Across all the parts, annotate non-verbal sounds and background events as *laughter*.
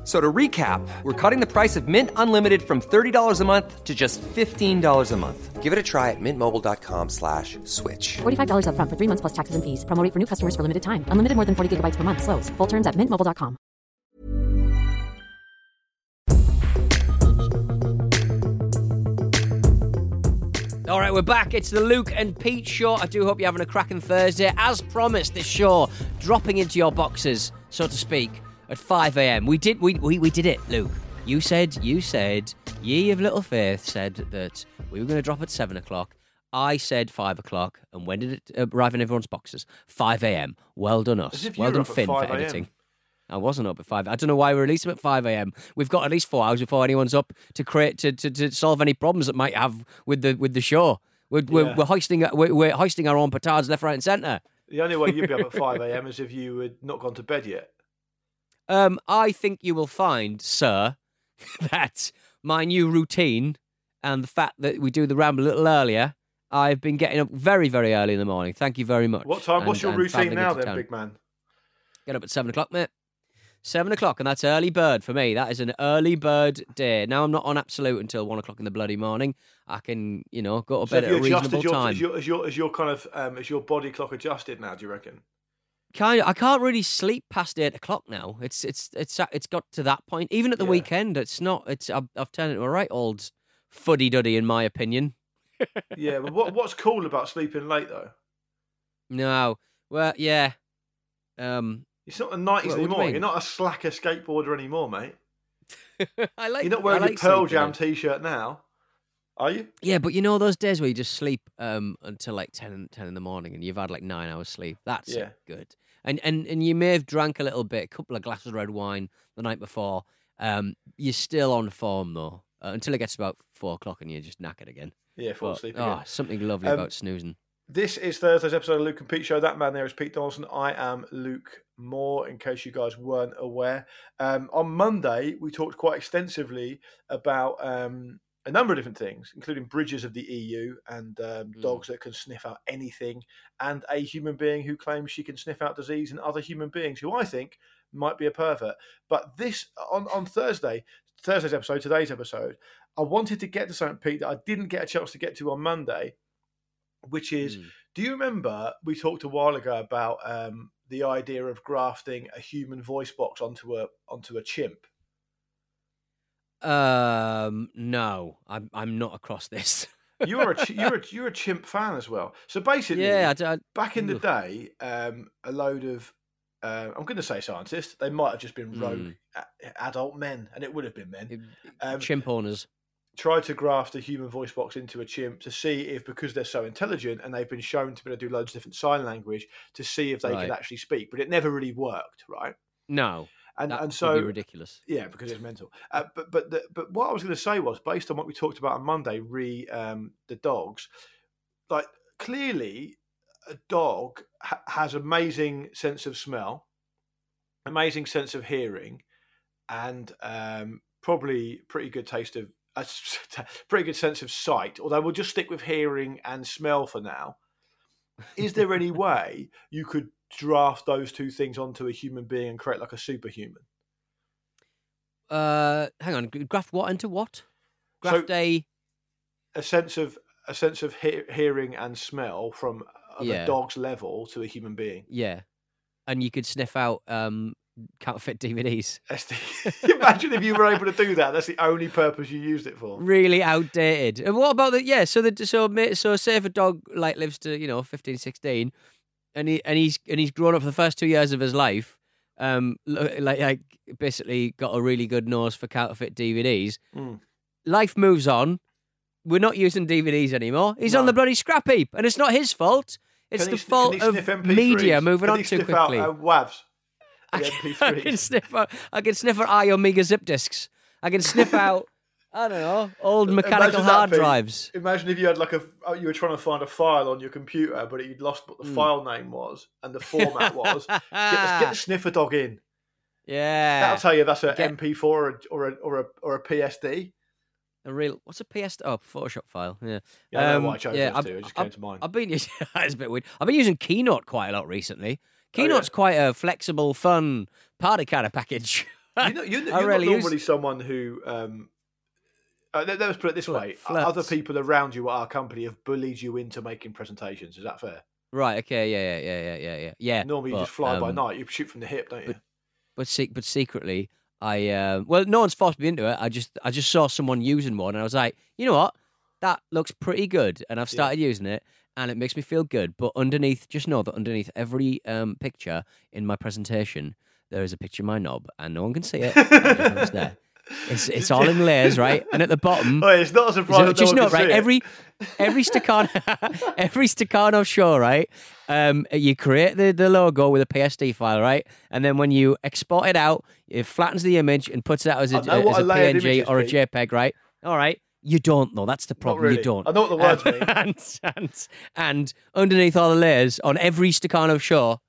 F- So to recap, we're cutting the price of Mint Unlimited from $30 a month to just $15 a month. Give it a try at mintmobile.com slash switch. $45 upfront for three months plus taxes and fees. Promo for new customers for limited time. Unlimited more than 40 gigabytes per month. Slows. Full terms at mintmobile.com. All right, we're back. It's the Luke and Pete show. I do hope you're having a cracking Thursday. As promised, this show dropping into your boxes, so to speak, at 5 a.m. We did, we, we, we did it, Luke. You said, you said, ye of little faith said that we were going to drop at 7 o'clock. I said 5 o'clock. And when did it uh, arrive in everyone's boxes? 5 a.m. Well done, us. As if you well done, Finn, for editing. I wasn't up at five. I don't know why we release them at five a.m. We've got at least four hours before anyone's up to create to, to, to solve any problems that might have with the with the show. We're, we're, Yeah. we're hoisting uh, we're, we're hoisting our own petards left, right, and centre. The only way you'd be up at *laughs* 5 a.m. is if you had not gone to bed yet. Um, I think you will find, sir, *laughs* that my new routine and the fact that we do the ramble a little earlier. I've been getting up very, very early in the morning. Thank you very much. What time? What's your routine now, then, town. big man? Get up at seven o'clock, mate. Seven o'clock, and that's early bird for me. That is an early bird day. Now I'm not on absolute until one o'clock in the bloody morning. I can, you know, go to So bed at a reasonable your, time. is your, is your, is your kind of, um, is your body clock adjusted now? Do you reckon? Kind of, I can't really sleep past eight o'clock now. It's it's it's it's got to that point. Even at the Yeah. weekend, it's not. It's I've, I've turned into a right old fuddy duddy, in my opinion. *laughs* Yeah, but what, what's cool about sleeping late though? No, well, yeah. Um, It's not the 90s What- what you anymore. You're not a slacker skateboarder anymore, mate. *laughs* I like. You're not I wearing like your Pearl. Jam t-shirt now, are you? Yeah, but you know those days where you just sleep um, until like 10, in- 10 in the morning and you've had like nine hours sleep. That's Yeah. good. And, and and you may have drank a little bit, a couple of glasses of red wine the night before. Um, you're still on form though uh, until it gets about four o'clock and you're just knackered again. Yeah, fall But, asleep oh, something lovely Um, about snoozing. This is Thursday's episode of Luke and Pete Show. That man there is Pete Donaldson. I am Luke Moore, in case you guys weren't aware. Um, on Monday, we talked quite extensively about um, a number of different things, including bridges of the EU and um, Mm. dogs that can sniff out anything, and a human being who claims she can sniff out disease in other human beings, who I think might be a pervert. But this, on, on Thursday, Thursday's episode, today's episode, I wanted to get to something, Pete, that I didn't get a chance to get to on Monday, which is Mm. do you remember we talked a while ago about um, the idea of grafting a human voice box onto a onto a chimp? Um, no, I'm I'm not across this. *laughs* You're a you're a you're a chimp fan as well. So basically, yeah, I, I- back in the day, um, a load of uh, I'm going to say scientists. They might have just been rogue Mm. adult men, and it would have been men. Um, chimp owners. tried to graft a human voice box into a chimp to see if, because they're so intelligent and they've been shown to be able to do loads of different sign language, to see if they Right. could actually speak. But it never really worked, right? No, And that and so be ridiculous. yeah, because it's mental. Uh, but but the, but what I was going to say was based on what we talked about on Monday, re um, the dogs, like clearly a dog ha- has amazing sense of smell, amazing sense of hearing, and um, probably pretty good taste of a *laughs* pretty good sense of sight. Although we'll just stick with hearing and smell for now. Is there any *laughs* way you could draft those two things onto a human being and create like a superhuman? Uh, hang on, graft what into what? So- Graft a a sense of a sense of he- hearing and smell from of Yeah. a dog's level to a human being. yeah, and you could sniff out um counterfeit DVDs. *laughs* The- Imagine if you were able to do that. That's the only purpose you used it for. Really outdated. And what about the yeah? So the so so say if a dog like lives to you know 15, 16, and he and he's and he's grown up for the first two years of his life. um, like, like basically got a really good nose for counterfeit DVDs. Mm. Life moves on. We're not using DVDs anymore. He's on the bloody scrap heap, and it's not his fault. It's Can the he, fault of media moving Can on too quickly. Out, uh, WAVs. *laughs* I can, MP3s. I can sniff out. I can sniff out Iomega zip disks. I can sniff out. I don't know old mechanical hard drives. Imagine if you had like a oh, you were trying to find a file on your computer, but you'd lost what the Hmm. file name was and the format was. Get the, get the *laughs* sniffer dog in. yeah, That'll tell you that's an Get- MP4 or a, or a or a or a PSD. a real. What's a PSD? Oh, Photoshop file. Yeah. Yeah, Um, I, I chose yeah, I. It just I've- came to mind. I've been using. *laughs* it's a bit weird. I've been using Keynote quite a lot recently. Oh, yeah? Keynote's quite a flexible, fun party kind of package. you know, *laughs* you're, you're I not really use- normally someone who. Um, uh, let, us put it this Fl- way: flirts. other people around you at our company have bullied you into making presentations. Is that fair? right. Okay. Yeah. Yeah. Yeah. Yeah. Yeah. Yeah. Yeah. Normally, you just fly by um, night. You shoot from the hip, don't you? but se- but secretly, I uh, well, no one's forced me into it. I just I just saw someone using one, and I was like, you know what, that looks pretty good, and I've Yeah. started using it, and it makes me feel good. But underneath, just know that underneath every um, picture in my presentation, there is a picture of my knob, and no one can see it. I just know it's there. It's, *laughs* it's all in layers, right? And at the bottom, *laughs* Oh, it's not a surprise. so just no know, right? Every every Stakhanov *laughs* every Stakhanov show, right? Um, you create the, the logo with a PSD file, right? And then when you export it out, it flattens the image and puts it out as a, what as a a PNG or a. JPEG, right? All right. You don't know. That's the problem. really. You don't. I know what the words Um, mean. And, and, and underneath all the layers on every Stakhanov show,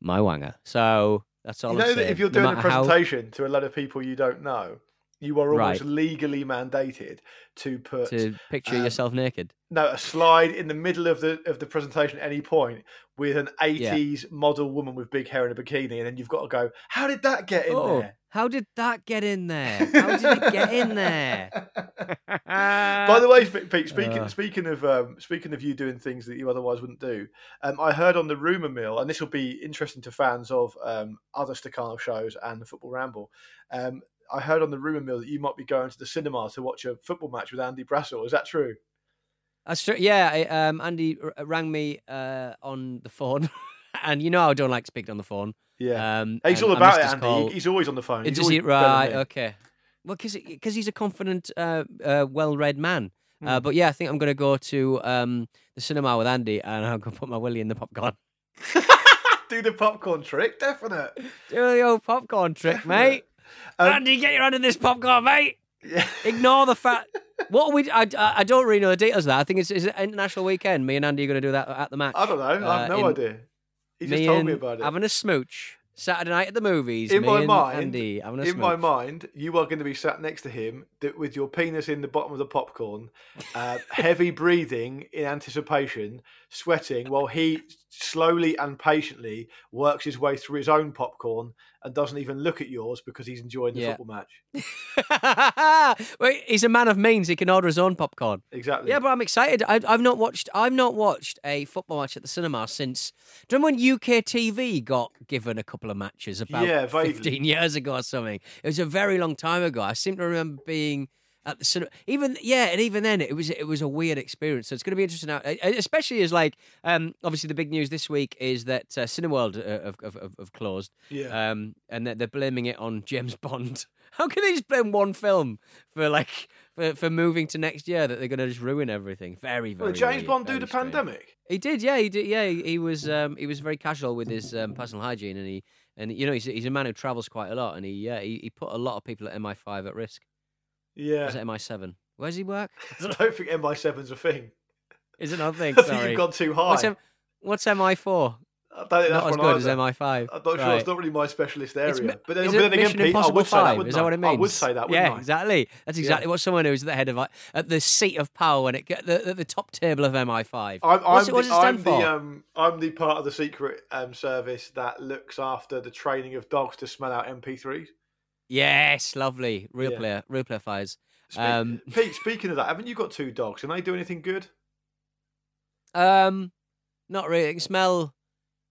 my wanger. So that's all You I'm know that saying. if you're No doing a matter how- presentation to a lot of people you don't know, you are almost Right. legally mandated to put to picture um, yourself naked. no a slide in the middle of the of the presentation at any point with an 80s model woman with big hair in a bikini, and then you've got to go, how did that get in Oh, there? how did that get in there? *laughs* How did it get in there? By the way, Pete, *laughs* speaking Uh. speaking of um, speaking of you doing things that you otherwise wouldn't do, um, I heard on the rumor mill, and this will be interesting to fans of um, other Stakhanov shows and the Football Ramble. I heard on the rumor mill that you might be going to the cinema to watch a football match with Andy Brassell. Is that true? That's true. Yeah, I, um, Andy r- rang me uh, on the phone, *laughs* and you know I don't like speaking on the phone. Yeah, Um, he's all about it, Andy. call. He's always on the phone. He's always he? better than Right. Okay. Well, because he's a confident, uh, uh, well-read man. Uh, but yeah, I think I'm going to go to um, the cinema with Andy, and I'm going to put my willy in the popcorn. *laughs* Do the popcorn trick, definite. Do the old popcorn trick, mate. Um, Andy, get your hand in this popcorn, mate. Yeah. Ignore the fact. *laughs* What are we? I, I don't really know the details of that. I think it's, it's an international weekend. Me and Andy are going to do that at the match. I don't know. I have Uh, no idea. He just told me about it. Having a smooch Saturday night at the movies. in me my and mind, Andy in smooch. my mind, you are going to be sat next to him with your penis in the bottom of the popcorn, uh, heavy breathing in anticipation, sweating, while he slowly and patiently works his way through his own popcorn and doesn't even look at yours because he's enjoying the Yeah. football match. *laughs* Wait, he's a man of means. He can order his own popcorn. Exactly. Yeah, but I'm excited. I, I've not watched. I've not watched a football match at the cinema since. Do you remember when UK TV got given a couple of matches about Yeah, 15 years ago or something? It was a very long time ago. I seem to remember being at the cinema. Even yeah, and even then, it was it was a weird experience. So it's going to be interesting now, especially as like um obviously the big news this week is that uh, Cineworld uh, have, have, have, closed. Yeah. Um, and they're, they're blaming it on James Bond. *laughs* How can they just blame one film for like for, for moving to next year that they're going to just ruin everything? Very, very. well, James weird, Bond do very the strange. pandemic? He did, yeah, he did, yeah. He, he was um, he was very casual with his um, personal hygiene, and he and you know he's he's a man who travels quite a lot, and he yeah he, he put a lot of people at MI5 at risk. Yeah. Was it MI7? Where does he work? *laughs* I don't think MI7's a thing. Is it not a *laughs* thing? I think Sorry. you've gone too high. What's, M- what's MI4? I don't think that's Not as one good as either. MI5. I'm not sure. Right. It's not really my specialist It's area. mi- but then, is but it then again, Mission Pete, I Impossible would say that, 5? wouldn't Is that I? what it means? I would say that, wouldn't yeah, I? exactly. That's exactly what someone who's at the head of like, at the seat of power and it get the, the, the top table of MI5. I'm, I'm, it, what does the, it stand I'm for? the um, I'm the part of the secret um, service that looks after the training of dogs to smell out MP3s. Yes, lovely. Real Yeah. player, real player fires. Spe- Um, *laughs* Pete, speaking of that, haven't you got two dogs? Can they do anything good? Um, not really. I can smell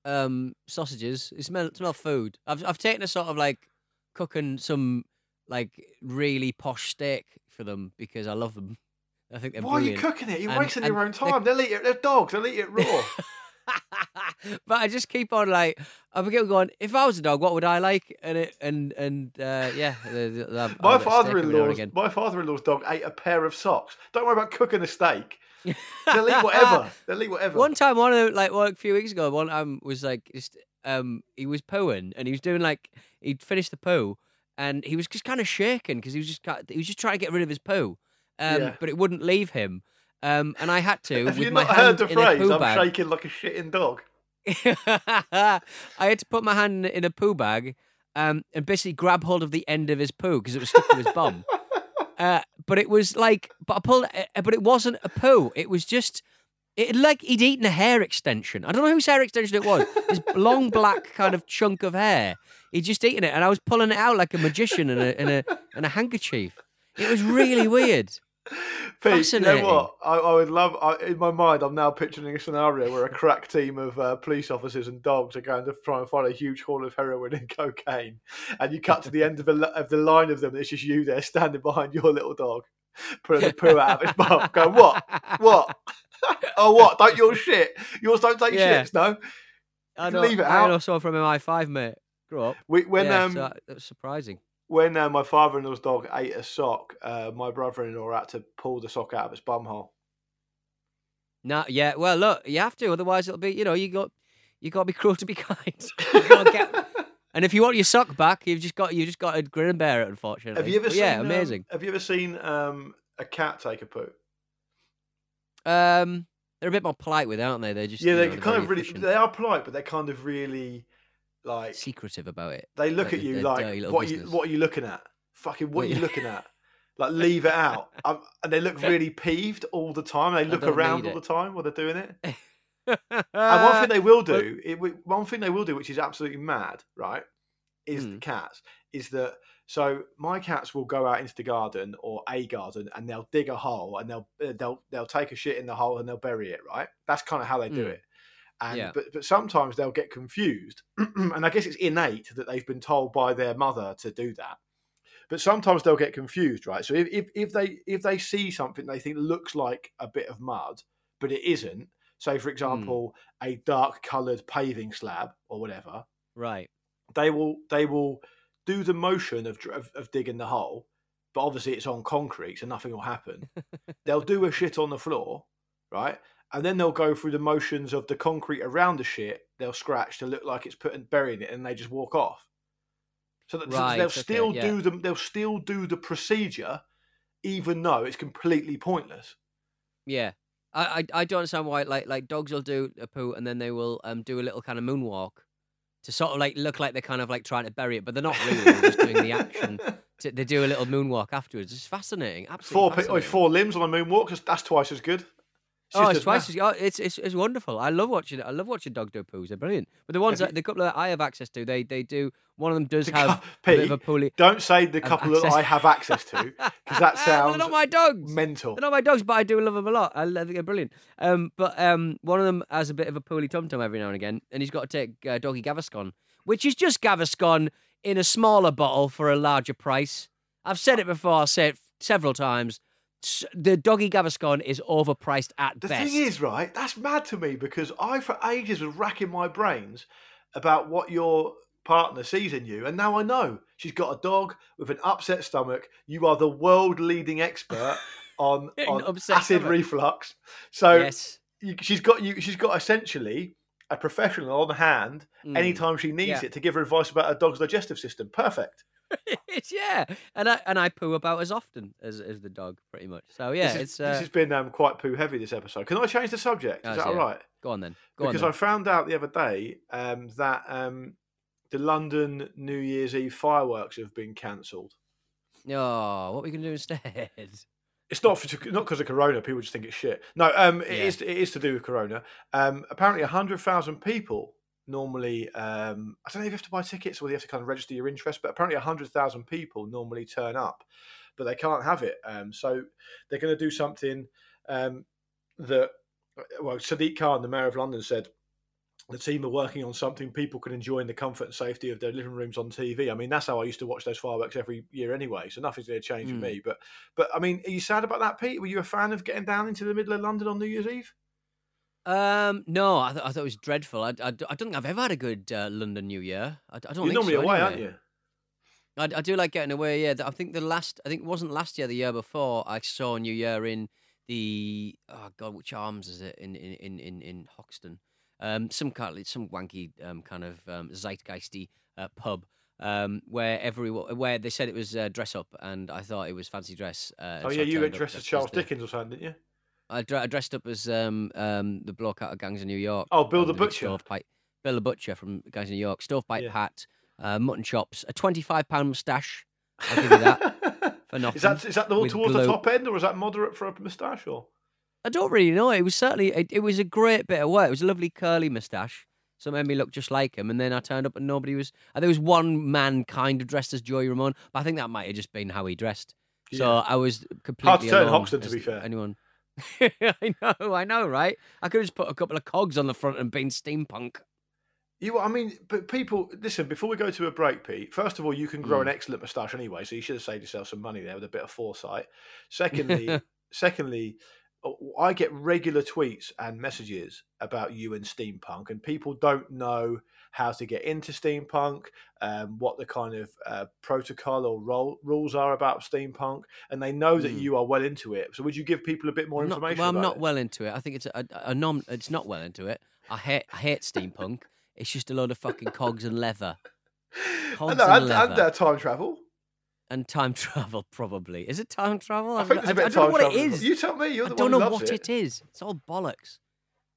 um sausages. You smell smell food. I've I've taken a sort of like cooking some like really posh steak for them because I love them. I think they're Why brilliant. are you cooking it? You're And- wasting your and own they- time. They'll eat it. They're dogs. They'll eat it raw. *laughs* *laughs* but I just keep on like I keep going. If I was a dog, what would I like? And it and and uh, yeah, *laughs* My get a steak every now and father-in-law's again. my father-in-law's dog ate a pair of socks. Don't worry about cooking a steak. *laughs* They'll eat whatever. They'll eat whatever. One time, one of the, like one, a few weeks ago, one time was like just um he was pooing and he was doing like he'd finished the poo and he was just kind of shaking because he was just he was just trying to get rid of his poo, um, Yeah. but it wouldn't leave him. Um, and I had to Have with you my not heard hand the phrase? poo I'm bag. shaking like a shitting dog. *laughs* I had to put my hand in a poo bag um, and basically grab hold of the end of his poo because it was stuck to his bum. *laughs* Uh, but it was like, but I pulled, uh, but it wasn't a poo. It was just, it like he'd eaten a hair extension. I don't know whose hair extension it was. This *laughs* long black kind of chunk of hair. He'd just eaten it, and I was pulling it out like a magician in a in a in a handkerchief. It was really weird. *laughs* Pete, you know what? I, I would love. I, in my mind, I'm now picturing a scenario where a crack team of uh, police officers and dogs are going to try and find a huge haul of heroin and *laughs* cocaine, and you cut to the end of, a, of the line of them. and It's just you there standing behind your little dog, putting the poo out of his *laughs* mouth. Going what? What? oh, what? Don't yours shit? Yours don't take Yeah. shits, no. I know. leave it I out. know someone from MI5, mate. Grow up. We, when yeah, um so that, that was surprising. When uh, my father-in-law's dog ate a sock, uh, my brother-in-law had to pull the sock out of its bumhole. No, yeah. Well, look, you have to, otherwise it'll be, you know, you got, you got to be cruel to be *laughs* kind. get, *laughs* and if you want your sock back, you've just got, you just got to grin and bear it. Unfortunately. Have you ever But seen? yeah, um, amazing. have you ever seen um, a cat take a poo? Um, they're a bit more polite with, it, aren't they? They're just yeah, they're know, kind of really. efficient, They are polite, but they're kind of really like secretive about it. they look like at you like, what are you what are you looking at? Fucking what are you looking at? Like leave it out, *laughs* um, and they look really peeved all the time. They look around all the time while they're doing it. *laughs* And one thing they will do, it, one thing they will do, which is absolutely mad, right, is the Mm. cats. Is that so? My cats will go out into the garden or a garden, and they'll dig a hole, and they'll uh, they'll they'll take a shit in the hole, and they'll bury it. Right, that's kind of how they do Mm. it. And Yeah. but but sometimes they'll get confused, *clears throat* and I guess it's innate that they've been told by their mother to do that. But sometimes they'll get confused, right? So if, if, if they if they see something they think looks like a bit of mud, but it isn't, say for hmm. example a dark coloured paving slab or whatever, right. they will they will do the motion of, of of digging the hole, but obviously it's on concrete, so nothing will happen. *laughs* they'll do a shit on the floor, right? And then they'll go through the motions of the concrete around the shit. They'll scratch to look like it's putting burying it, and they just walk off. So that so Right, they'll okay, still yeah. do them they'll still do the procedure, even though it's completely pointless. Yeah. I, I I don't understand why like like dogs will do a poo and then they will um do a little kind of moonwalk to sort of like look like they're kind of like trying to bury it, but they're not really. They're just doing the action. *laughs* To, they do a little moonwalk afterwards. It's fascinating. Absolutely Four, oh, fascinating. four limbs on a moonwalk. That's twice as good. Oh, it's twice. As, oh, it's, it's it's wonderful. I love watching it. I love watching dog do poos. They're brilliant. But the ones Have that the couple that I have access to, they they do. One of them does The have cou- a bit of Pete, a pulley. Don't say the couple that I have access to, because that *laughs* sounds they're not my dogs. mental. They're not my dogs, but I do love them a lot. I think they're brilliant. Um, but um, one of them has a bit of a poorly tum tum every now and again, and he's got to take uh, doggy Gaviscon, which is just Gaviscon in a smaller bottle for a larger price. I've said it before. I'll say it several times. The doggy Gaviscon is overpriced at The best. thing is, right, that's mad to me because I, for ages, was racking my brains about what your partner sees in you, and now I know she's got a dog with an upset stomach. You are the world leading expert *laughs* on, on acid stomach. reflux. So yes. you, she's got you. She's got essentially a professional on hand Mm. anytime she needs Yeah. it to give her advice about her dog's digestive system. Perfect. It's- *laughs* yeah, and I and I poo about as often as as the dog, pretty much. So yeah, this, is- it's this uh, has been um, quite poo heavy this episode. Can I change the subject? Is Has, that yeah. right? go on then. Go because on. I found out the other day um, that um, the London New Year's Eve fireworks have been cancelled. Then. Oh, what are we gonna do instead? It's not for, not because of Corona. People just think it's shit. No, um, it Yeah. is it is to do with Corona. Um, apparently, hundred thousand people normally. Um, I don't know if you have to buy tickets or you have to kind of register your interest, but apparently, hundred thousand people normally turn up, but they can't have it. Um, so they're going to do something um, that. Well, Sadiq Khan, the mayor of London, said the team are working on something people can enjoy in the comfort and safety of their living rooms on TV. I mean, that's how I used to watch those fireworks every year anyway. So nothing's going to change Mm. for me. But, but I mean, are you sad about that, Pete? Were you a fan of getting down into the middle of London on New Year's Eve? Um, no, I, th- I thought it was dreadful. I, I, I don't think I've ever had a good uh, London New Year. I, I don't You're think normally so, away, anyway. aren't you? I, I do like getting away. Yeah, I think the last, I think it wasn't last year, the year before. I saw New Year in the oh god, which arms is it in in in in, in Hoxton? Um, some kind, of, some wanky um, kind of um, zeitgeisty uh, pub. Um, where everyone, where they said it was uh, dress up, and I thought it was fancy dress. Uh, Oh yeah, you went dressed as Charles Dickens or something, didn't you? I, dressed up as um, um, the bloke out of Gangs of New York. Oh, Bill the Butcher. Stovepipe. Bill the Butcher from Gangs of New York. Stovepipe Yeah. hat, uh, mutton chops, a twenty-five pound moustache. I'll give you that *laughs* for nothing. Is that is that the, towards the top end, or is that moderate for a moustache? Or I don't really know. It was certainly it, it was a great bit of work. It was a lovely curly moustache. So it made me look just like him. And then I turned up and nobody was. And there was one man kind of dressed as Joey Ramone, but I think that might have just been how he dressed. So Yeah. I was completely turn alone Hoxton, to be fair. Anyone? *laughs* I know, I know, right? I could have just put a couple of cogs on the front and been steampunk. you, I mean, but people, listen. Before we go to a break, Pete. First of all, you can grow Hmm. an excellent moustache anyway, so you should have saved yourself some money there with a bit of foresight. Secondly, *laughs* secondly, uh, I get regular tweets and messages about you and steampunk, and people don't know how to get into steampunk, um, what the kind of uh, protocol or role, rules are about steampunk, and they know that Hmm. you are well into it. So, would you give people a bit more I'm not- information? well, I'm not it? well into it. I think it's a, a, a nom. It's not well into it. I hate, I hate steampunk. It's just a load of fucking cogs and leather *laughs* Cogs and, and, and and, leather. uh, time travel. and time *laughs* travel. Probably is it time travel? I think there's a bit I of don't know what it travel. is. You tell me. You're I the don't know who loves what it. it is. It's all bollocks.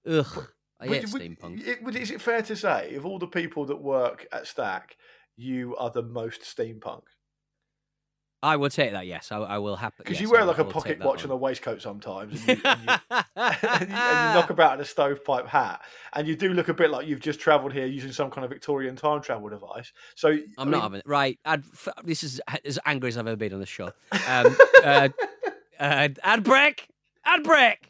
Ugh. I Would- hate would- steampunk. it- would- is it fair to say, of all the people that work at Stack, you are the most steampunk? I will take that. Yes, I, I will happen. Because yes, you wear I like a pocket watch and a waistcoat sometimes, and you, and, you, *laughs* *laughs* and, you, and you knock about in a stovepipe hat, and you do look a bit like you've just travelled here using some kind of Victorian time travel device. So I'm not having it. Right. I'd, this is as angry as I've ever been on the show. *laughs* Um, uh, uh, ad break. Ad break.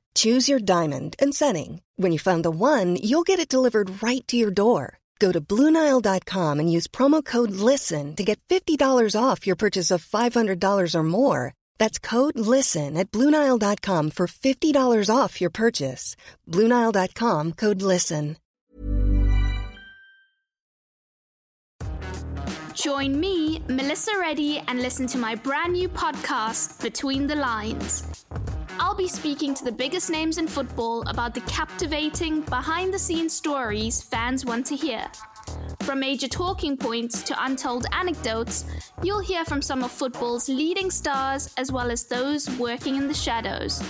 Choose your diamond and setting. When you find the one, you'll get it delivered right to your door. Go to Bluenile.com and use promo code LISTEN to get $50 off your purchase of $500 or more. That's code LISTEN at Bluenile.com for $50 off your purchase. Bluenile.com code LISTEN. Join me, Melissa Reddy, and listen to my brand new podcast, Between the Lines. I'll be speaking to the biggest names in football about the captivating, behind the scenes stories fans want to hear. From major talking points to untold anecdotes, you'll hear from some of football's leading stars as well as those working in the shadows.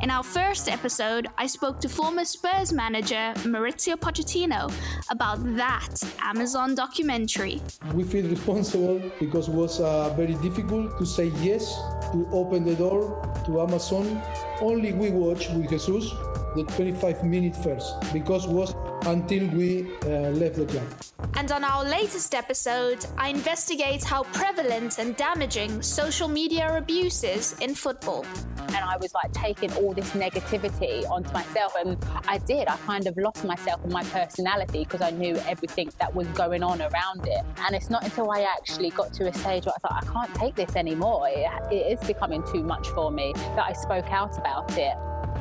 In our first episode, I spoke to former Spurs manager Mauricio Pochettino about that Amazon documentary. We feel responsible because it was uh, very difficult to say yes, to open the door to Amazon. Only we watch with Jesus the 25 minutes first because was until we uh, left the club. And on our latest episode, I investigate how prevalent and damaging social media abuse is in football. And I was like taking all this negativity onto myself, and I did. I kind of lost myself and my personality because I knew everything that was going on around it. And it's not until I actually got to a stage where I thought, I can't take this anymore. It, it is becoming too much for me that I spoke out about it.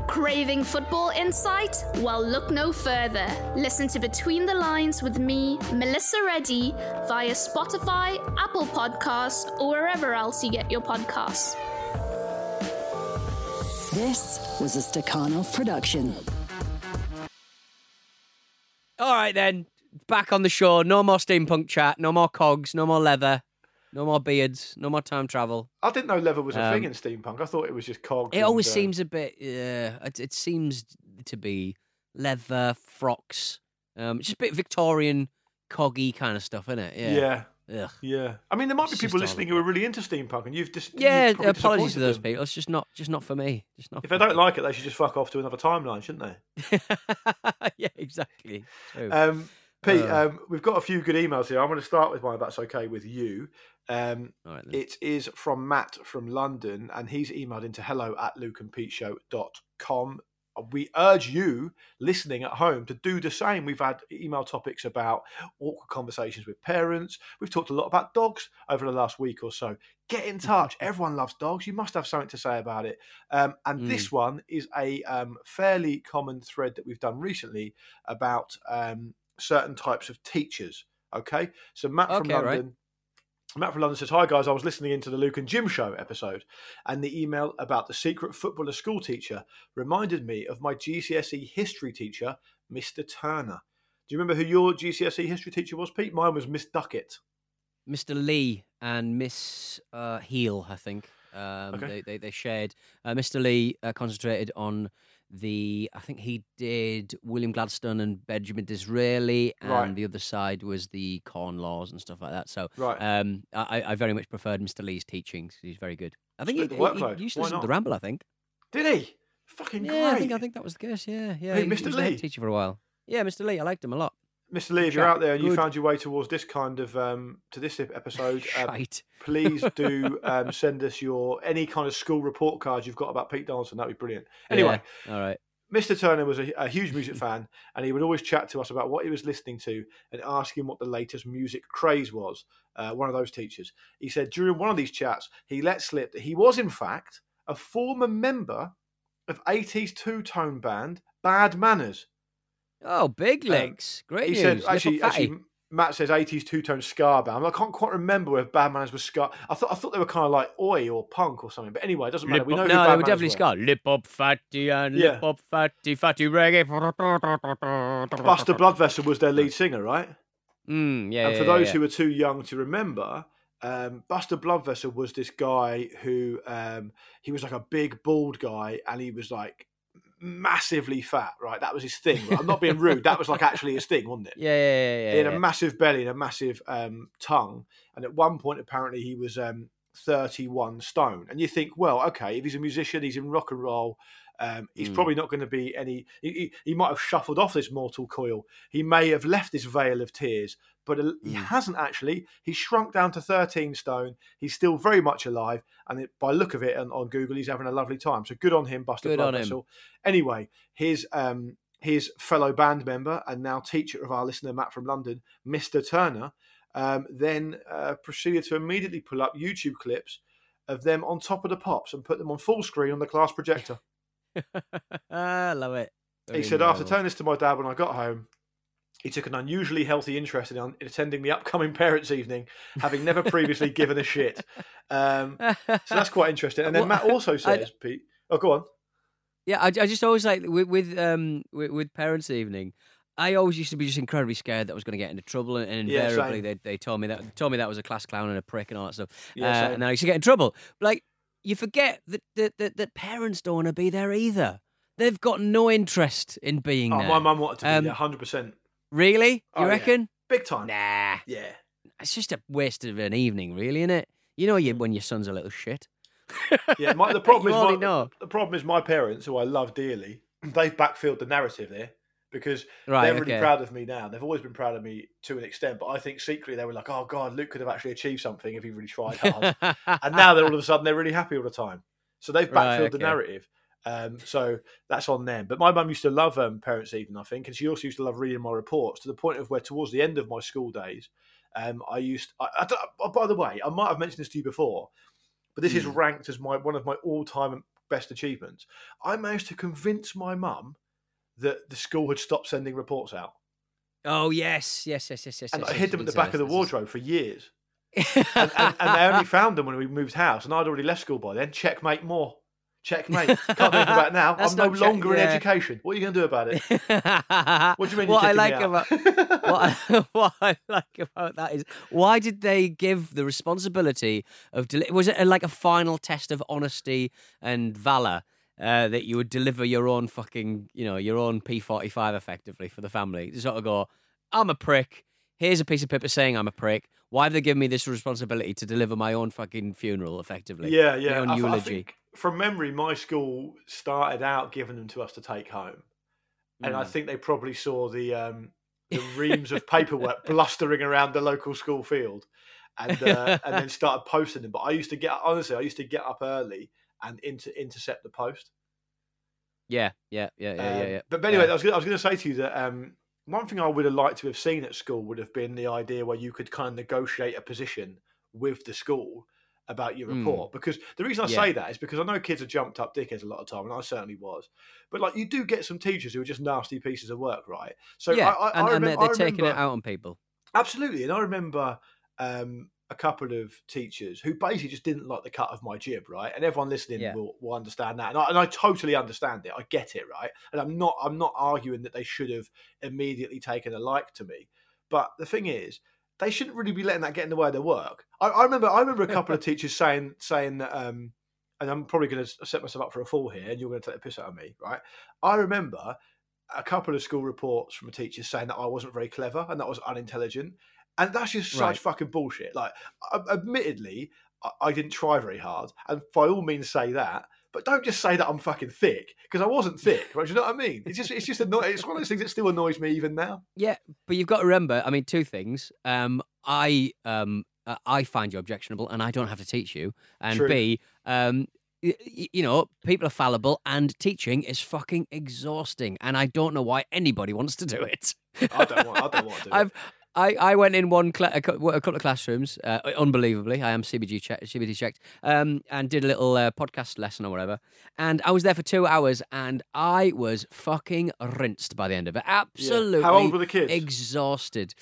Craving football insight? Well, look no further. Listen to Between the Lines with me, Melissa Reddy, via Spotify, Apple Podcasts, or wherever else you get your podcasts. This was a Stakhanov production. All right, then. Back on the shore. No more steampunk chat. No more cogs. No more leather. No more beards. No more time travel. I didn't know leather was a Um, thing in steampunk. I thought it was just cogs. It always and, uh, seems a bit. Yeah, it, it seems to be leather frocks. Um, it's just a bit Victorian, coggy kind of stuff, isn't it? Yeah. Yeah. Ugh. Yeah. I mean, there might be people listening who are really into steampunk, and you've just Yeah. you've apologies to those them. people. It's just not, just not for me. Just not. If they don't like it, they should just fuck off to another timeline, shouldn't they? *laughs* yeah, exactly. Um, Pete, Uh. um, we've got a few good emails here. I'm going to start with one, if that's okay with you. Um, All right, then. it is from Matt from London, and he's emailed into hello at lukeandpeteshow.com. We urge you listening at home to do the same. We've had email topics about awkward conversations with parents. We've talked a lot about dogs over the last week or so. Get in touch. *laughs* Everyone loves dogs. You must have something to say about it. Um, and Mm. this one is a um, fairly common thread that we've done recently about um, certain types of teachers. Okay, so Matt from Okay, right. London. Matt from London says, Hi guys, I was listening into the Luke and Jim show episode, and the email about the secret footballer school teacher reminded me of my GCSE history teacher, Mr. Turner. Do you remember who your GCSE history teacher was, Pete? Mine was Miss Duckett. Mr. Lee and Miss uh, Heel, I think. Um, Okay. they, they they shared. Uh, Mr. Lee uh, concentrated on the. I think he did William Gladstone and Benjamin Disraeli, and Right. the other side was the Corn Laws and stuff like that. So, Right. um, I, I very much preferred Mr. Lee's teachings. He's very good. I think he, the he- he used to Why listen to the Ramble. I think. Did he? Fucking Yeah, great. I think I think that was the case. Yeah, yeah. Who, he, Mr. he was the head Lee? teacher for a while. Yeah, Mr. Lee. I liked him a lot. Mr. Lee, if you're out there and you found your way towards this kind of um, to this episode, *laughs* Shite. please *laughs* do um, send us your any kind of school report cards you've got about Pete Donaldson. That'd be brilliant. Anyway, Yeah, all right. Mr. Turner was a, a huge *laughs* music fan, and he would always chat to us about what he was listening to and ask him what the latest music craze was. Uh, one of those teachers. He said during one of these chats, he let slip that he was, in fact, a former member of 80s two tone band Bad Manners. Oh, big Um, legs. Great he news. said, actually, actually, Matt says 80s two tone ska band. I can't quite remember whether Bad Manners was ska. I thought I thought they were kind of like oi or punk or something. But anyway, it doesn't matter. Lip We know up- no, they were definitely were. ska. Lip up fatty and Yeah. lip up fatty, fatty reggae. Buster Bloodvessel was their lead singer, right? Mm, yeah, and for yeah, those yeah. who are too young to remember, um, Buster Bloodvessel was this guy who um, he was like a big bald guy, and he was like massively fat. Right, that was his thing. right? I'm not being rude. That was like actually his thing, wasn't it? Yeah, yeah, yeah, yeah. he had yeah. a massive belly and a massive um, tongue, and at one point apparently he was um, 31 stone. And you think, well, okay, if he's a musician, he's in rock and roll. Um, he's Mm. probably not going to be any. He, he, he might have shuffled off this mortal coil. He may have left this veil of tears, but uh, he Mm. hasn't actually. He's shrunk down to 13 stone. He's still very much alive, and it, by look of it on, on Google, he's having a lovely time. So good on him, Buster Good on him. Anyway, his um, his fellow band member and now teacher of our listener Matt from London, Mr. Turner, um, then uh, proceeded to immediately pull up YouTube clips of them on top of the pops and put them on full screen on the class projector. *laughs* I love it. he said, after telling this to my dad when I got home, he took an unusually healthy interest in, in attending the upcoming parents' evening, having never previously given a shit. Um, so that's quite interesting. And then Matt also *laughs* I- says, Pete, oh, go on. Yeah, I, I just always like with with um with, with parents' evening. I always used to be just incredibly scared that I was going to get into trouble, and, Yeah, invariably they, they told me that told me that was a class clown and a prick and all that stuff. Yeah, uh, and I used to get in trouble. But, like you forget that that, that that parents don't want to be there either. They've got no interest in being Oh, there. my mum wanted to be Um, there, 100%. Really? You Oh, yeah. reckon? Big time. Nah. Yeah. It's just a waste of an evening, really, isn't it? You know, you when your son's a little shit. *laughs* Yeah, my, the *laughs* problem is my, know. the problem is my parents, who I love dearly, *clears throat* they've backfilled the narrative there because Right, they're really okay. proud of me now. They've always been proud of me to an extent, but I think secretly they were like, "Oh God, Luke could have actually achieved something if he really tried hard." and now they're all of a sudden they're really happy all the time. So they've Right, backfilled the narrative. Um, so that's on them. But my mum used to love um, Parents Evening, I think, and she also used to love reading my reports to the point of where, towards the end of my school days, um, I used. I, I oh, by the way, I might have mentioned this to you before, but this is Hmm. ranked as my one of my all-time best achievements. I managed to convince my mum that the school had stopped sending reports out, Oh yes, yes, yes, yes, yes. and yes, I yes, hid them at the back of the this, this is- wardrobe for years. *laughs* and, and, and they only found them when we moved house, and I'd already left school by then. Checkmate more. Checkmate. Can't do anything about it now. *laughs* That's I'm no check- longer in education. What are you going to do about it? *laughs* What do you mean? what I like about what I, what I like about that is why did they give the responsibility of deli- was it a, like a final test of honesty and valor uh, that you would deliver your own fucking you know your own P forty five effectively for the family to sort of go I'm a prick here's a piece of paper saying I'm a prick why have they given me this responsibility to deliver my own fucking funeral effectively Yeah, yeah. I, I eulogy think from memory, my school started out giving them to us to take home, and I Mm. think they probably saw the um, the reams of *laughs* paperwork blustering around the local school field, and uh, and then *laughs* started posting them. But I used to get honestly, I used to get up early and inter- intercept the post. yeah yeah yeah yeah yeah, Um, yeah. But, but anyway, Yeah. I was gonna, I was going to say to you that um, one thing I would have liked to have seen at school would have been the idea where you could kind of negotiate a position with the school about your Mm. report. Because the reason I Yeah. say that is because I know kids are jumped up dickheads a lot of time, and I certainly was. But like, you do get some teachers who are just nasty pieces of work, right? So yeah, I, I, and, I and remem- they're, they're taking it out on people. Absolutely, and I remember um, a couple of teachers who basically just didn't like the cut of my jib, right? And everyone listening Yeah. will, will understand that, and I, and I totally understand it. I get it, right? And I'm not I'm not arguing that they should have immediately taken a like to me, but the thing is, they shouldn't really be letting that get in the way of their work. I, I remember I remember a couple of *laughs* teachers saying saying that. Um, and I'm probably going to set myself up for a fall here, and you're going to take the piss out of me, right? I remember a couple of school reports from a teacher saying that I wasn't very clever and that I was unintelligent, and that's just such Right. fucking bullshit. Like, admittedly, I, didn't try very hard, and by all means say that. But don't just say that I'm fucking thick because I wasn't thick. Right? Do you know what I mean? It's just, it's just annoying. It's one of those things that still annoys me even now. Yeah, but you've got to remember. I mean, two things. Um, I um, I find you objectionable, and I don't have to teach you. And True. B, um, you know, people are fallible, and teaching is fucking exhausting. And I don't know why anybody wants to do it. I don't want. I don't want to do *laughs* it. I, I went in one cla- a, cou- a couple of classrooms, uh, unbelievably. I am CBG check, CBD checked, um, and did a little uh, podcast lesson or whatever. And I was there for two hours, and I was fucking rinsed by the end of it. Absolutely. How old were the kids? Exhausted.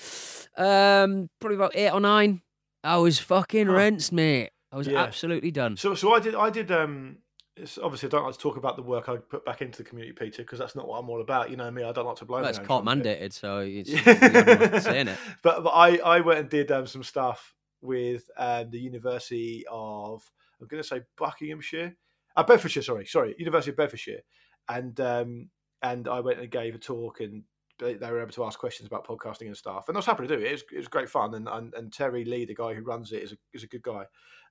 Um, probably about eight or nine. I was fucking rinsed, mate. I was Yeah. absolutely done. So, so I did. I did. Um, it's, obviously, I don't like to talk about the work I put back into the community, Peter, because that's not what I'm all about. You know me. I don't like to blow. Well, it's court mandated, so it's *laughs* saying it. *laughs* but, but I, I went and did um, some stuff with um, the University of I'm going to say Buckinghamshire, uh, Bedfordshire. Sorry, sorry, University of Bedfordshire, and um, and I went and gave a talk and. They they were able to ask questions about podcasting and stuff, and I was happy to do it. It was, it was great fun, and, and and Terry Lee, the guy who runs it, is a is a good guy.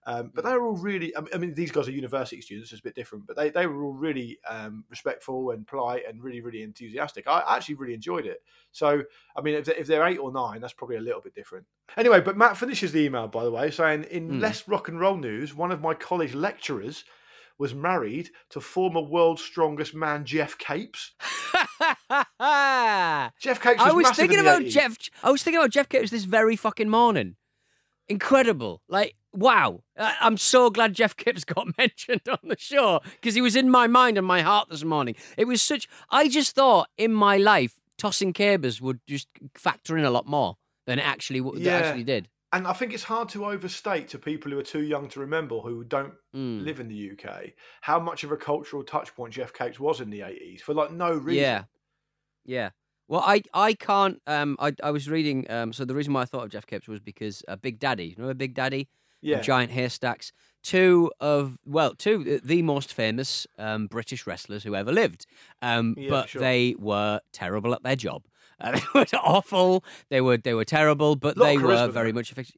Um, but they were all really. I mean- these guys are university students, so it's a bit different. But they, they were all really um, respectful and polite and really really enthusiastic. I actually really enjoyed it. So I mean, if they're, if they're eight or nine, that's probably a little bit different. Anyway, but Matt finishes the email by the way, saying in Hmm. less rock and roll news, one of my college lecturers was married to former world's strongest man Geoff Capes. *laughs* *laughs* Geoff Capes. Was I was thinking about 80s. Geoff. I was thinking about Geoff Capes this very fucking morning. Incredible! Like, wow! I'm so glad Geoff Capes *laughs* got mentioned on the show because he was in my mind and my heart this morning. It was such. I just thought in my life tossing cabers would just factor in a lot more than it actually Yeah. actually did. And I think it's hard to overstate to people who are too young to remember, who don't Mm. live in the UK, how much of a cultural touchpoint Geoff Capes was in the 80s for like no reason. Yeah, yeah. Well, I I can't. Um, I I was reading. Um, so the reason why I thought of Geoff Capes was because uh, Big Daddy. You know, Big Daddy. Yeah. Giant Haystacks. Two of well, two uh, the most famous um, British wrestlers who ever lived. Um, Yeah, but sure. they were terrible at their job. Uh, they were awful. They were they were terrible, but they were very though. much effective.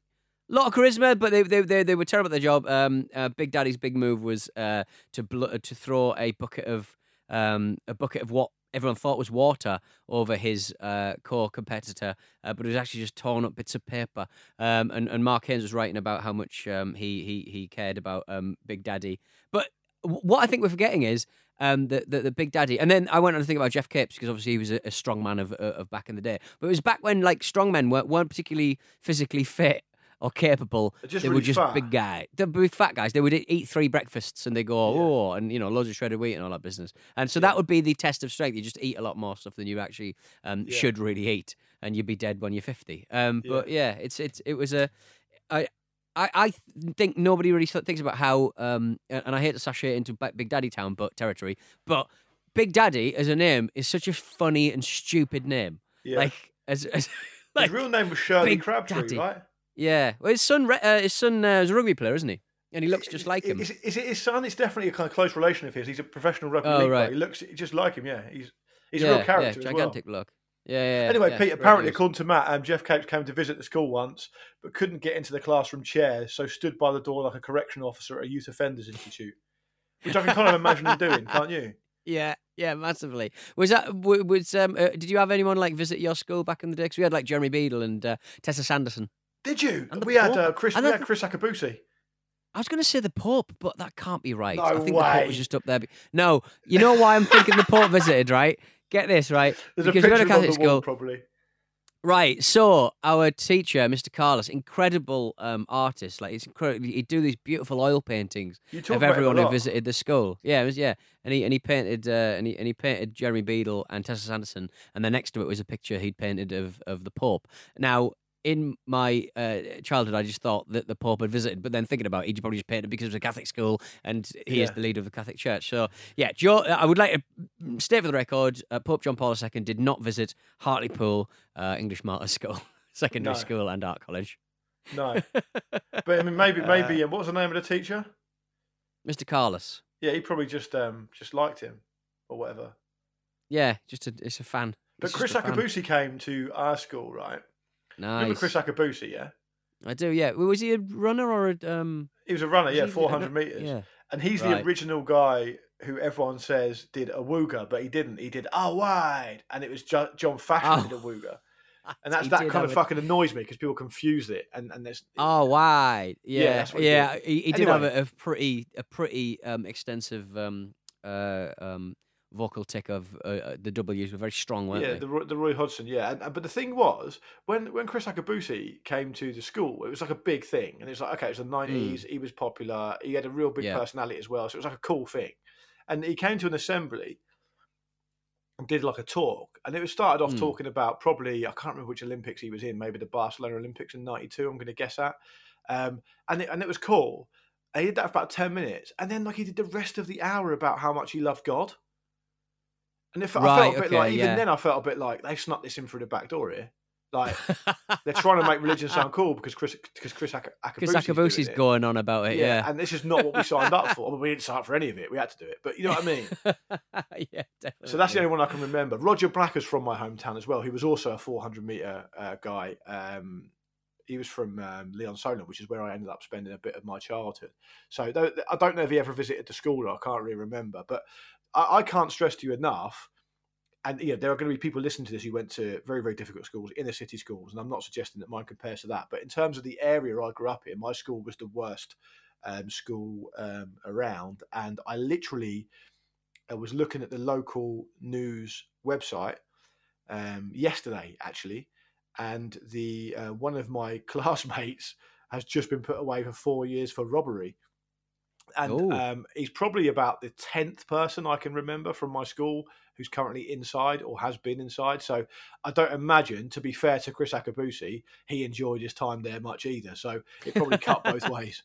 lot of charisma, but they they they, they were terrible at their job. Um, uh, Big Daddy's big move was uh, to bl- to throw a bucket of um, a bucket of what everyone thought was water over his uh, core competitor, uh, but it was actually just torn up bits of paper. Um, and, and Mark Haynes was writing about how much um, he, he he cared about um, Big Daddy. But w- what I think we're forgetting is um, the, the the Big Daddy. And then I went on to think about Geoff Capes because obviously he was a, a strong man of, uh, of back in the day. But it was back when like strong men weren't, weren't particularly physically fit or capable. Just they were just fat. big guy. They're big fat guys. They would eat three breakfasts and they go, oh, and you know, loads of shredded wheat and all that business. And so that would be the test of strength. You just eat a lot more stuff than you actually um, Yeah. should really eat, and you'd be dead when you're fifty. Um, But yeah, it's it's it was a. I, I, I think nobody really thinks about how, um, and I hate to sashay into Big Daddy Town, but territory, but Big Daddy as a name is such a funny and stupid name. Yeah. Like as, as *laughs* His real name was Shirley Big Crabtree, Daddy. right? yeah, well, his son, uh, his son uh, is a rugby player, isn't he? And he looks just like him. Is, is it his son? It's definitely a kind of close relation of his. He's a professional rugby Oh, league player. right. He looks just like him. Yeah, he's he's yeah, a real character yeah, gigantic well. look. Yeah, yeah. Anyway, yeah, Pete, apparently, according to Matt, um, Geoff Capes came to visit the school once, but couldn't get into the classroom chair, so stood by the door like a correction officer at a youth offenders institute. Which I can kind of imagine him doing, can't you? *laughs* Yeah, yeah, massively. Was that was um? Uh, did you have anyone like visit your school back in the day? Because we had like Jeremy Beadle and uh, Tessa Sanderson. Did you? And We had uh, Chris. And We had Chris Akabusi. I was going to say the Pope, but that can't be right. No I think the Pope was just up there. No, you know why I'm thinking the Pope *laughs* visited, right? Get this right There's a because we picture had of on Catholic the wall, school. probably. Right. So our teacher, Mr. Carlos, incredible um, artist. Like he's incredible. He'd do these beautiful oil paintings of a everyone who visited the school. Yeah, it was yeah. And he and he painted uh, and he and he painted Jeremy Beadle and Tessa Sanderson. And then next to it was a picture he'd painted of of the Pope. Now. In my uh, childhood, I just thought that the Pope had visited, but then thinking about it, he'd probably just painted because it was a Catholic school and he is the leader of the Catholic Church. So, yeah, Joe, I would like to state for the record uh, Pope John Paul II did not visit Hartlepool uh, English Martyrs School, *laughs* secondary No. school, and art college. No, *laughs* but I mean, maybe, maybe. um, what was the name of the teacher? Mr. Carlos. Yeah, he probably just um just liked him or whatever. Yeah, just a, it's a fan. But He's Chris. Akabusi came to our school, right? Remember Chris Akabusi? Yeah, I do, yeah. Was he a runner or a. Um, he was a runner. Was Yeah, he- four hundred meters. yeah. and he's Right. the original guy who everyone says did a wooga, but he didn't. He did a wide, and it was jo- John Fashanu Oh. did a wooga. *laughs* And that's that kind of a- fucking annoys me because people confuse it, and and there's Oh, wide. Yeah, Yeah, that's what yeah. he did. He, he did have a, a pretty, a pretty um, extensive um, uh, um, vocal tick of uh, uh, the W's were very strong, weren't yeah, they? the Roy- the Roy Hodgson, yeah. And, and- but the thing was, when when Chris Akabusi came to the school, it was like a big thing, and it was like okay, it was the nineties. He was popular. He had a real big. Yeah. personality as well, so it was like a cool thing. And he came to an assembly and did like a talk, and it was started off Hmm. talking about probably I can't remember which Olympics he was in, maybe the Barcelona Olympics in '92. I'm going to guess at, um, and it, and it was cool. And he did that for about ten minutes, and then like he did the rest of the hour about how much he loved God. And if I Right, felt a bit okay, like, even yeah. then, I felt a bit like they snuck this in through the back door here. Like *laughs* they're trying to make religion sound cool because Chris because Chris Ak- Akabusi's it. going on about it, yeah. and this is not what we signed up for. *laughs* I mean, we didn't sign up for any of it. We had to do it, but you know what I mean. *laughs* yeah, definitely. So that's the only one I can remember. Roger Black is from my hometown as well. He was also a 400 meter uh, guy. Um, he was from um, Lee-on-Solent, which is where I ended up spending a bit of my childhood. So I don't know if he ever visited the school. Or I can't really remember, but I, I can't stress to you enough. And yeah, there are going to be people listening to this who went to very, very difficult schools, inner city schools, and I'm not suggesting that mine compares to that. But in terms of the area I grew up in, my school was the worst um, school um, around, and I literally was looking at the local news website um, yesterday, actually, and the uh, one of my *laughs* classmates has just been put away for four years for robbery, and um, he's probably about the tenth person I can remember from my school who's currently inside or has been inside. So I don't imagine, to be fair to Chris Akabusi, he enjoyed his time there much either. So it probably cut both *laughs* ways.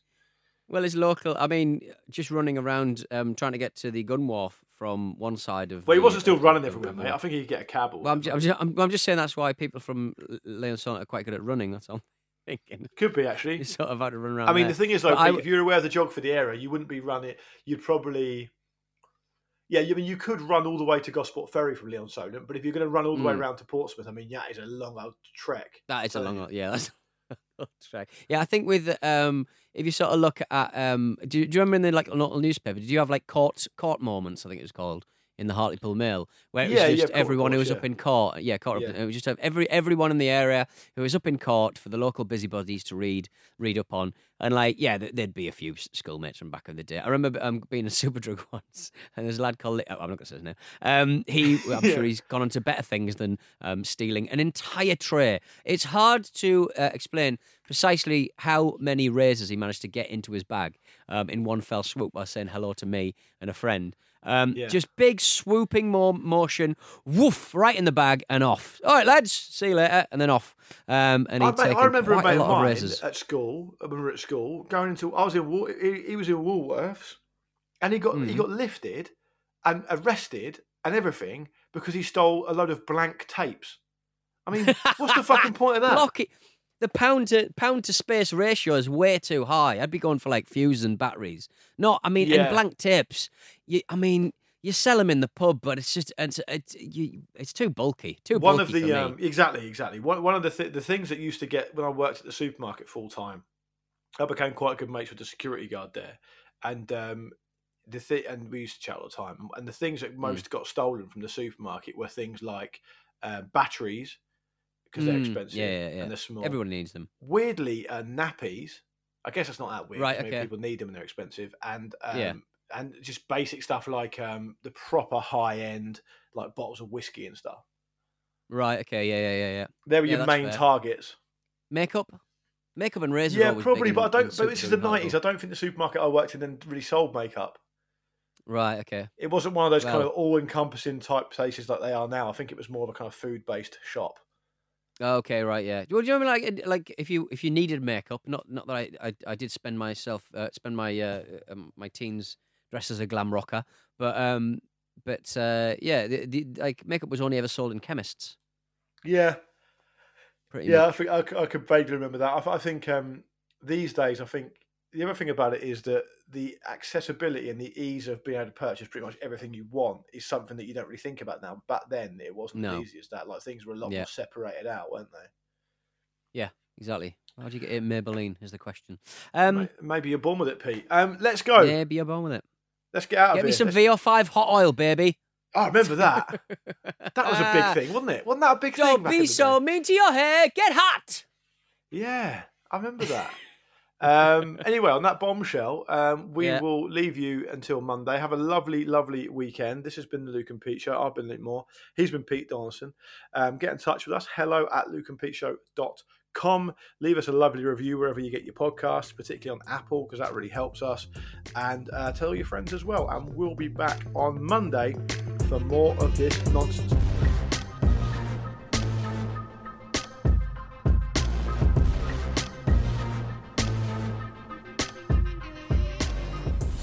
Well, it's local. I mean, just running around um, trying to get to the Gunwharf from one side of. Well, he the- wasn't still of- running everywhere, mate. I think he'd get a cab. Or Well, I'm just, I'm, just, I'm, I'm just saying that's why people from Lee-on-Solent are quite good at running. That's all thinking. Could be actually. You sort of had to run around. I mean, there. the thing is, though, I if you're aware of the geography for the area, you wouldn't be running. You'd probably, yeah. I mean, you could run all the way to Gosport Ferry from Lee-on-Solent, but if you're going to run all the way Mm. around to Portsmouth, I mean, that is a long old trek. That is a So- long, yeah. That's. *laughs* Yeah, I think with um, if you sort of look at um, do, you- do you remember in the like local newspaper? Did you have like court court moments? I think it was called in the Hartlepool Mail, where it was Yeah, yeah, just course, everyone who was course, up in court. Yeah, court. Yeah. It was just every everyone in the area who was up in court for the local busybodies to read read up on. And like, yeah, there'd be a few schoolmates from back in the day. I remember um, being a *laughs* Superdrug once, and there's a lad called. Oh, I'm not going to say his name. Um, he, *laughs* I'm Yeah. sure he's gone on to better things than um, stealing an entire tray. It's hard to uh, explain precisely how many razors he managed to get into his bag um, in one fell swoop by saying hello to me and a friend. Um, Yeah. Just big swooping mo- motion, woof, right in the bag and off. All right, lads, see you later, and then off. Um, and I, he'd mate, I remember a quite mate a lot of razors. at school we were at school going into. I was in. He, he was in Woolworths, and he got Hmm. he got lifted and arrested and everything because he stole a load of blank tapes. I mean, what's the fucking point of that? *laughs* Lock it. The pound to pound to space ratio is way too high. I'd be going for like fuses and batteries. No, I mean, Yeah. in blank tapes, you, I mean, you sell them in the pub, but it's just it's it's, you, it's too bulky. Too one bulky of the um, exactly exactly one, one of the th- the things that used to get when I worked at the supermarket full time. I became quite good mates with the security guard there, and um, the thi- and we used to chat all the time. And the things Hmm. that most got stolen from the supermarket were things like uh, batteries because they're Mm, expensive yeah, yeah, yeah. and they're small. Everyone needs them. Weirdly, uh, nappies. I guess that's not that weird. Right, maybe okay. People need them and they're expensive, and um, Yeah. and just basic stuff like um, the proper high end like bottles of whiskey and stuff. Right. Okay. Yeah. Yeah. Yeah. Yeah. They were Yeah, your main fair. targets. Makeup, makeup and razor. Yeah, probably, but I don't. But this is the nineties. I don't think the supermarket I worked in then really sold makeup. Right. Okay. It wasn't one of those kind of all-encompassing type places like they are now. I think it was more of a kind of food-based shop. Okay, right, yeah. Well, do you remember like like if you if you needed makeup? Not not that I I, I did spend myself uh, spend my uh, um, my teens dressed as a glam rocker, but um but uh yeah, the, the, like makeup was only ever sold in chemists. Yeah, Pretty yeah. I much. think I could vaguely remember that. I, I think um, these days, I think the other thing about it is that the accessibility and the ease of being able to purchase pretty much everything you want is something that you don't really think about now. Back then, it wasn't No. as easy as that. Like things were a lot Yeah. more separated out, weren't they? Yeah, exactly. How do you get in Maybelline? Is the question. Um, Maybe you're born with it, Pete. Um, let's go. maybe you're born with it. Let's get out of Get me here. some Let's- VO5 hot oil, baby. I remember that. *laughs* That was a big thing, wasn't it? Wasn't that a big thing? Don't back in be so day? mean to your hair. Get hot. Yeah, I remember that. *laughs* um, anyway, on that bombshell, um, we Yeah. will leave you until Monday. Have a lovely, lovely weekend. This has been the Luke and Pete Show. I've been Luke Moore. He's been Pete Donaldson. Um, get in touch with us. Hello at lukeandpeteshow.com. Leave us a lovely review wherever you get your podcasts, particularly on Apple, because that really helps us. And uh, tell your friends as well. And we'll be back on Monday for more of this nonsense.